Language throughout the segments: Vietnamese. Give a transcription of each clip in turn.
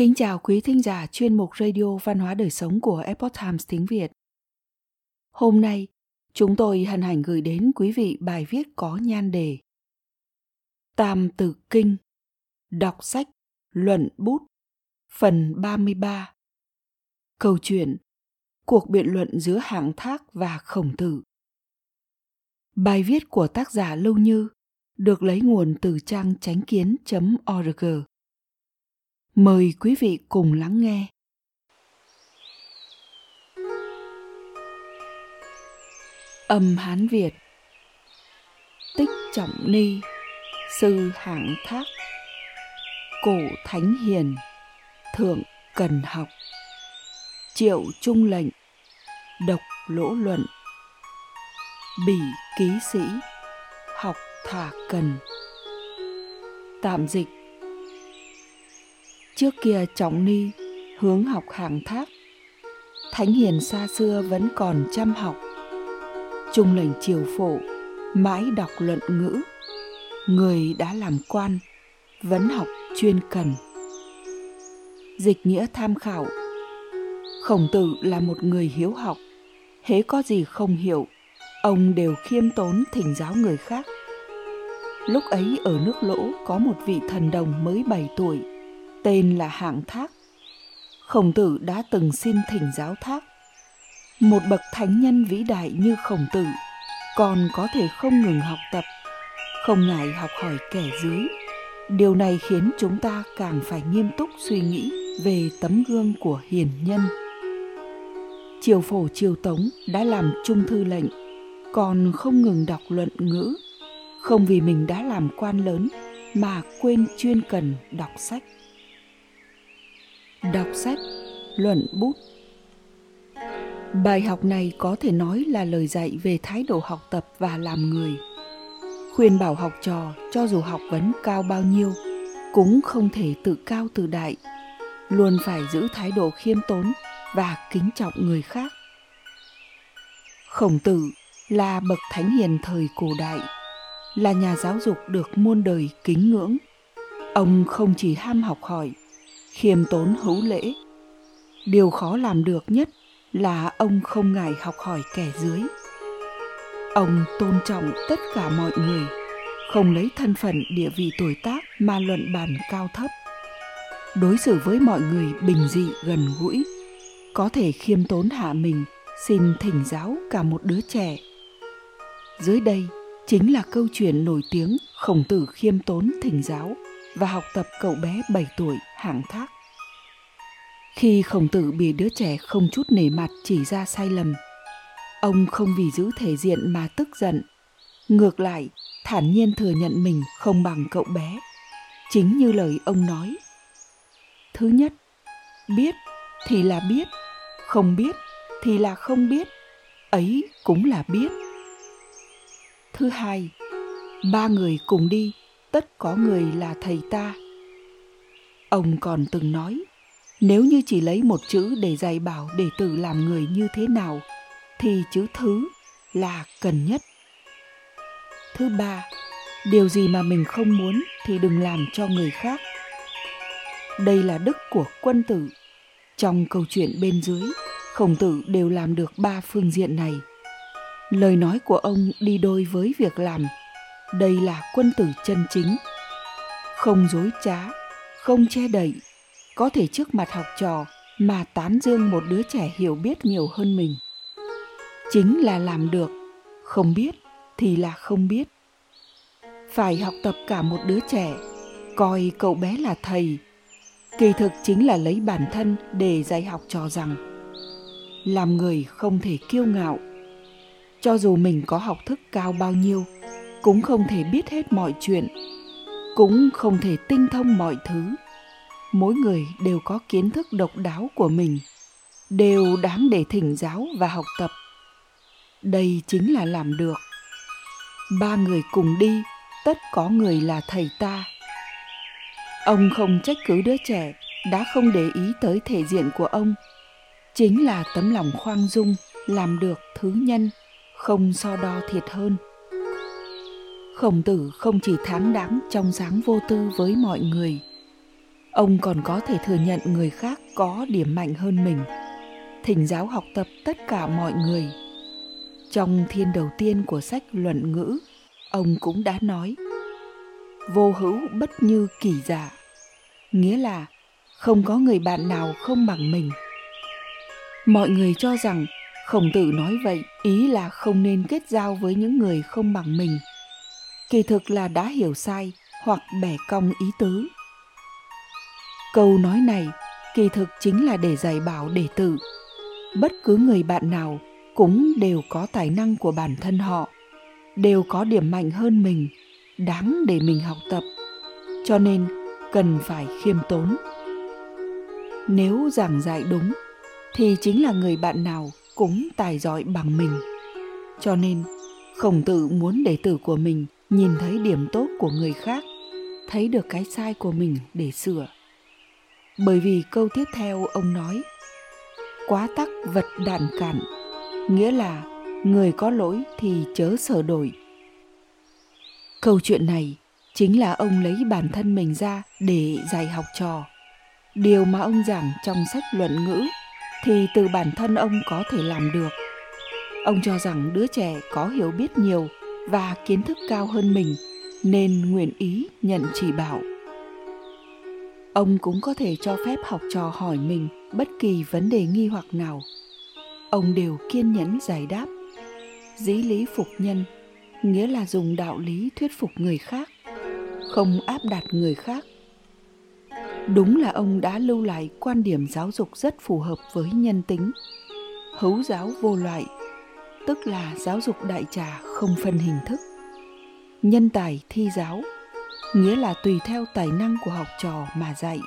Kính chào quý thính giả chuyên mục Radio Văn hóa Đời Sống của Epoch Times tiếng Việt. Hôm nay, chúng tôi hân hạnh gửi đến quý vị bài viết có nhan đề Tam Tử Kinh Đọc sách, luận bút Phần 33 Câu chuyện Cuộc biện luận giữa hạng thác và khổng tử Bài viết của tác giả Lưu Như được lấy nguồn từ trang chánh kiến.org. Mời quý vị cùng lắng nghe. Âm Hán Việt. Tích Trọng Ni, Sư Hạng Thác. Cổ Thánh Hiền, Thượng Cần Học. Triệu Trung Lệnh, Độc Lỗ Luận. Bỉ Ký Sĩ, Học Thả Cần. Tạm dịch Trước kia Trọng Ni hướng học hàng thác. Thánh hiền xa xưa vẫn còn chăm học. Trung lệnh triều phổ, mãi đọc luận ngữ. Người đã làm quan, vẫn học chuyên cần. Dịch nghĩa tham khảo Khổng tử là một người hiếu học. Hễ có gì không hiểu, ông đều khiêm tốn thỉnh giáo người khác. Lúc ấy ở nước lỗ có một vị thần đồng mới 7 tuổi, tên là hạng thác. Khổng tử đã từng xin thỉnh giáo thác. Một bậc thánh nhân vĩ đại như khổng tử, còn có thể không ngừng học tập, không ngại học hỏi kẻ dưới. Điều này khiến chúng ta càng phải nghiêm túc suy nghĩ về tấm gương của hiền nhân. Triều phổ triều tống đã làm trung thư lệnh, còn không ngừng đọc luận ngữ. Không vì mình đã làm quan lớn mà quên chuyên cần đọc sách đọc sách, luận bút. Bài học này có thể nói là lời dạy về thái độ học tập và làm người. Khuyên bảo học trò cho dù học vấn cao bao nhiêu, cũng không thể tự cao tự đại, luôn phải giữ thái độ khiêm tốn và kính trọng người khác. Khổng tử là bậc thánh hiền thời cổ đại, là nhà giáo dục được muôn đời kính ngưỡng. Ông không chỉ ham học hỏi khiêm tốn hữu lễ. Điều khó làm được nhất là ông không ngại học hỏi kẻ dưới. Ông tôn trọng tất cả mọi người, không lấy thân phận địa vị tuổi tác mà luận bàn cao thấp. Đối xử với mọi người bình dị gần gũi, có thể khiêm tốn hạ mình, xin thỉnh giáo cả một đứa trẻ. Dưới đây chính là câu chuyện nổi tiếng khổng tử khiêm tốn thỉnh giáo và học tập cậu bé 7 tuổi hạng thác. Khi khổng tử bị đứa trẻ không chút nể mặt chỉ ra sai lầm, ông không vì giữ thể diện mà tức giận. Ngược lại, thản nhiên thừa nhận mình không bằng cậu bé. Chính như lời ông nói. Thứ nhất, biết thì là biết, không biết thì là không biết, ấy cũng là biết. Thứ hai, ba người cùng đi tất có người là thầy ta. Ông còn từng nói, nếu như chỉ lấy một chữ để dạy bảo đệ tử làm người như thế nào, thì chữ thứ là cần nhất. Thứ ba, điều gì mà mình không muốn thì đừng làm cho người khác. Đây là đức của quân tử. Trong câu chuyện bên dưới, khổng tử đều làm được ba phương diện này. Lời nói của ông đi đôi với việc làm đây là quân tử chân chính. Không dối trá, không che đậy, có thể trước mặt học trò mà tán dương một đứa trẻ hiểu biết nhiều hơn mình. Chính là làm được, không biết thì là không biết. Phải học tập cả một đứa trẻ, coi cậu bé là thầy. Kỳ thực chính là lấy bản thân để dạy học trò rằng, làm người không thể kiêu ngạo. Cho dù mình có học thức cao bao nhiêu cũng không thể biết hết mọi chuyện, cũng không thể tinh thông mọi thứ. Mỗi người đều có kiến thức độc đáo của mình, đều đáng để thỉnh giáo và học tập. Đây chính là làm được. Ba người cùng đi, tất có người là thầy ta. Ông không trách cứ đứa trẻ đã không để ý tới thể diện của ông. Chính là tấm lòng khoan dung, làm được thứ nhân, không so đo thiệt hơn khổng tử không chỉ tháng đáng trong dáng vô tư với mọi người, ông còn có thể thừa nhận người khác có điểm mạnh hơn mình, thỉnh giáo học tập tất cả mọi người. Trong thiên đầu tiên của sách luận ngữ, ông cũng đã nói, vô hữu bất như kỳ giả, nghĩa là không có người bạn nào không bằng mình. Mọi người cho rằng khổng tử nói vậy ý là không nên kết giao với những người không bằng mình kỳ thực là đã hiểu sai hoặc bẻ cong ý tứ. Câu nói này kỳ thực chính là để dạy bảo đệ tử. Bất cứ người bạn nào cũng đều có tài năng của bản thân họ, đều có điểm mạnh hơn mình, đáng để mình học tập, cho nên cần phải khiêm tốn. Nếu giảng dạy đúng, thì chính là người bạn nào cũng tài giỏi bằng mình, cho nên khổng tử muốn đệ tử của mình nhìn thấy điểm tốt của người khác, thấy được cái sai của mình để sửa. Bởi vì câu tiếp theo ông nói, quá tắc vật đạn cản nghĩa là người có lỗi thì chớ sửa đổi. Câu chuyện này chính là ông lấy bản thân mình ra để dạy học trò. Điều mà ông giảng trong sách luận ngữ thì từ bản thân ông có thể làm được. Ông cho rằng đứa trẻ có hiểu biết nhiều và kiến thức cao hơn mình, nên nguyện ý nhận chỉ bảo. Ông cũng có thể cho phép học trò hỏi mình bất kỳ vấn đề nghi hoặc nào. Ông đều kiên nhẫn giải đáp. Dĩ lý phục nhân, nghĩa là dùng đạo lý thuyết phục người khác, không áp đặt người khác. Đúng là ông đã lưu lại quan điểm giáo dục rất phù hợp với nhân tính. Hấu giáo vô loại tức là giáo dục đại trà không phân hình thức. Nhân tài thi giáo, nghĩa là tùy theo tài năng của học trò mà dạy.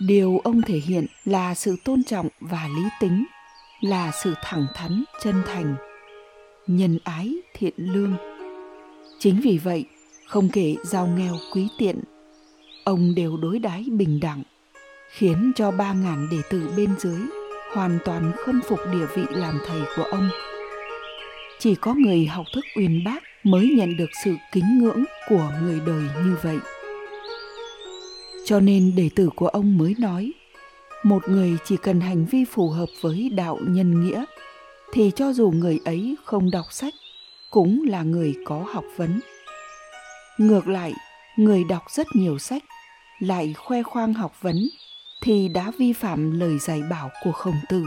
Điều ông thể hiện là sự tôn trọng và lý tính, là sự thẳng thắn, chân thành, nhân ái, thiện lương. Chính vì vậy, không kể giàu nghèo quý tiện, ông đều đối đãi bình đẳng, khiến cho ba ngàn đệ tử bên dưới hoàn toàn khâm phục địa vị làm thầy của ông. Chỉ có người học thức uyên bác mới nhận được sự kính ngưỡng của người đời như vậy. Cho nên đệ tử của ông mới nói, một người chỉ cần hành vi phù hợp với đạo nhân nghĩa, thì cho dù người ấy không đọc sách, cũng là người có học vấn. Ngược lại, người đọc rất nhiều sách, lại khoe khoang học vấn thì đã vi phạm lời dạy bảo của khổng tử.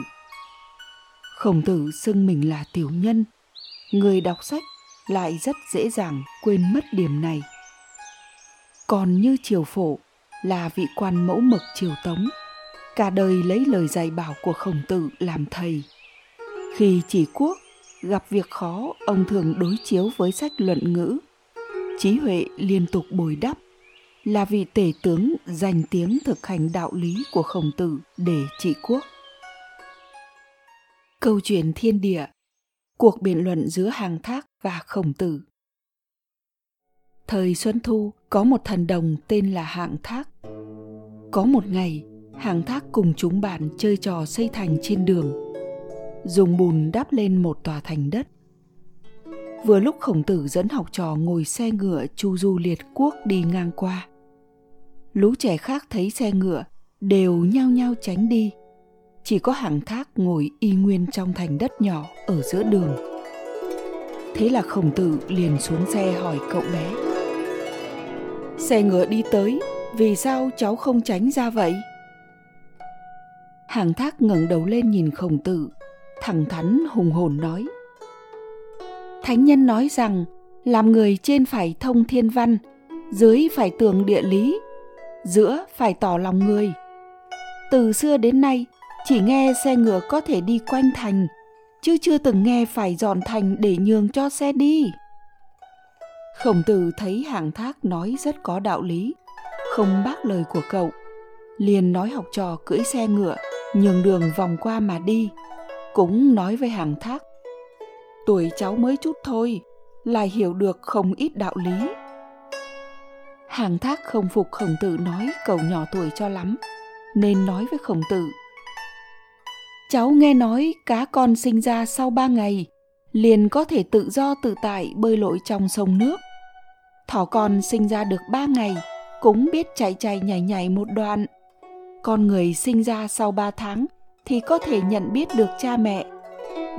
Khổng tử xưng mình là tiểu nhân. Người đọc sách lại rất dễ dàng quên mất điểm này. Còn như triều phổ là vị quan mẫu mực triều tống, cả đời lấy lời dạy bảo của khổng tử làm thầy. Khi chỉ quốc gặp việc khó, ông thường đối chiếu với sách luận ngữ. Trí huệ liên tục bồi đắp là vị tể tướng danh tiếng thực hành đạo lý của khổng tử để trị quốc. Câu chuyện thiên địa, cuộc biện luận giữa hàng thác và khổng tử. Thời xuân thu, có một thần đồng tên là hạng thác. Có một ngày hạng thác cùng chúng bạn chơi trò xây thành trên đường. Dùng bùn đắp lên một tòa thành đất. Vừa lúc khổng tử dẫn học trò ngồi xe ngựa chu du liệt quốc đi ngang qua lũ trẻ khác thấy xe ngựa, đều nhao nhao tránh đi. Chỉ có hàng thác ngồi y nguyên trong thành đất nhỏ ở giữa đường. Thế là khổng tử liền xuống xe hỏi cậu bé. Xe ngựa đi tới, vì sao cháu không tránh ra vậy? Hàng thác ngẩng đầu lên nhìn khổng tử, thẳng thắn, hùng hồn nói. Thánh nhân nói rằng, làm người trên phải thông thiên văn, dưới phải tường địa lý giữa phải tỏ lòng người. Từ xưa đến nay, chỉ nghe xe ngựa có thể đi quanh thành, chứ chưa từng nghe phải dọn thành để nhường cho xe đi. Khổng tử thấy hàng thác nói rất có đạo lý, không bác lời của cậu, liền nói học trò cưỡi xe ngựa, nhường đường vòng qua mà đi, cũng nói với hàng thác. Tuổi cháu mới chút thôi, lại hiểu được không ít đạo lý hàng thác không phục khổng tử nói cậu nhỏ tuổi cho lắm nên nói với khổng tử cháu nghe nói cá con sinh ra sau ba ngày liền có thể tự do tự tại bơi lội trong sông nước thỏ con sinh ra được ba ngày cũng biết chạy chạy nhảy nhảy một đoạn. Con người sinh ra sau ba tháng thì có thể nhận biết được cha mẹ.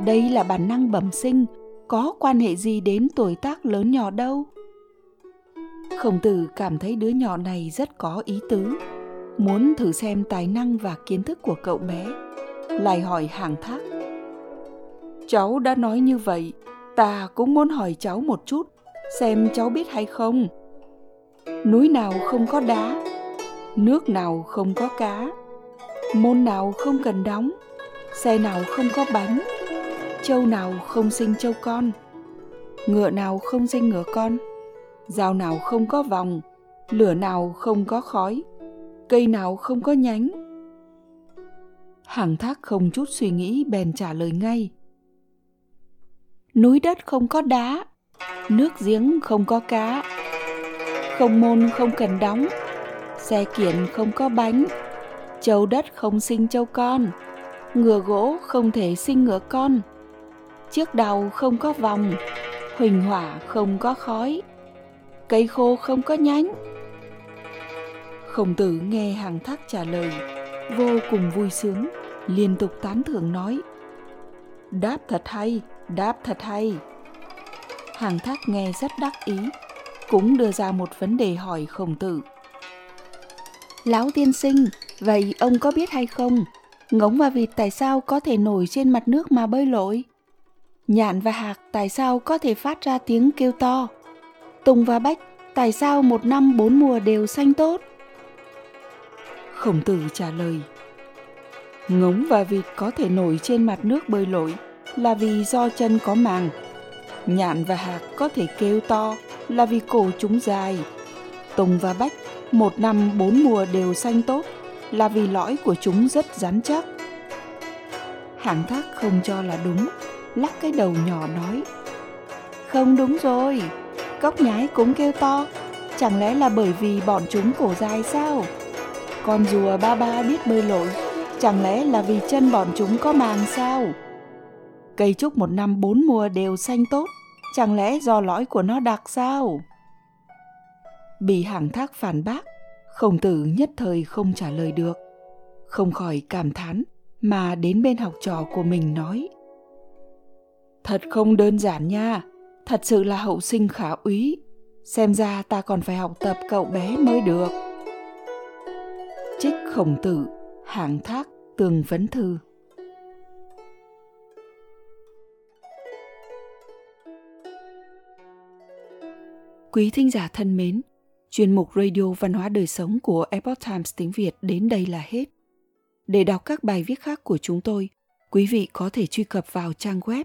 Đây là bản năng bẩm sinh, có quan hệ gì đến tuổi tác lớn nhỏ đâu. Khổng tử cảm thấy đứa nhỏ này rất có ý tứ, muốn thử xem tài năng và kiến thức của cậu bé. Lại hỏi hàng thác. Cháu đã nói như vậy, ta cũng muốn hỏi cháu một chút, xem cháu biết hay không. Núi nào không có đá, nước nào không có cá, môn nào không cần đóng, xe nào không có bánh, châu nào không sinh châu con, ngựa nào không sinh ngựa con dao nào không có vòng, lửa nào không có khói, cây nào không có nhánh. Hàng thác không chút suy nghĩ bèn trả lời ngay. Núi đất không có đá, nước giếng không có cá, không môn không cần đóng, xe kiện không có bánh, châu đất không sinh châu con, ngựa gỗ không thể sinh ngựa con, chiếc đầu không có vòng, huỳnh hỏa không có khói cây khô không có nhánh. Khổng tử nghe hàng thác trả lời, vô cùng vui sướng, liên tục tán thưởng nói, đáp thật hay, đáp thật hay. Hàng thác nghe rất đắc ý, cũng đưa ra một vấn đề hỏi khổng tử. Lão tiên sinh, vậy ông có biết hay không, ngỗng và vịt tại sao có thể nổi trên mặt nước mà bơi lội? Nhạn và hạc tại sao có thể phát ra tiếng kêu to? Tùng và Bách, tại sao một năm bốn mùa đều xanh tốt? Khổng tử trả lời, Ngống và vịt có thể nổi trên mặt nước bơi lội là vì do chân có màng. Nhạn và hạc có thể kêu to là vì cổ chúng dài. Tùng và Bách một năm bốn mùa đều xanh tốt là vì lõi của chúng rất rắn chắc. Hạng thác không cho là đúng, lắc cái đầu nhỏ nói. Không đúng rồi, cóc nhái cũng kêu to. Chẳng lẽ là bởi vì bọn chúng cổ dài sao? Con rùa ba ba biết bơi lội. Chẳng lẽ là vì chân bọn chúng có màng sao? Cây trúc một năm bốn mùa đều xanh tốt. Chẳng lẽ do lõi của nó đặc sao? Bị hàng thác phản bác. Khổng tử nhất thời không trả lời được. Không khỏi cảm thán, mà đến bên học trò của mình nói. Thật không đơn giản nha thật sự là hậu sinh khả úy. Xem ra ta còn phải học tập cậu bé mới được. Trích khổng tử hạng thác tường vấn thư. Quý thính giả thân mến, chuyên mục Radio Văn hóa Đời Sống của Epoch Times tiếng Việt đến đây là hết. Để đọc các bài viết khác của chúng tôi, quý vị có thể truy cập vào trang web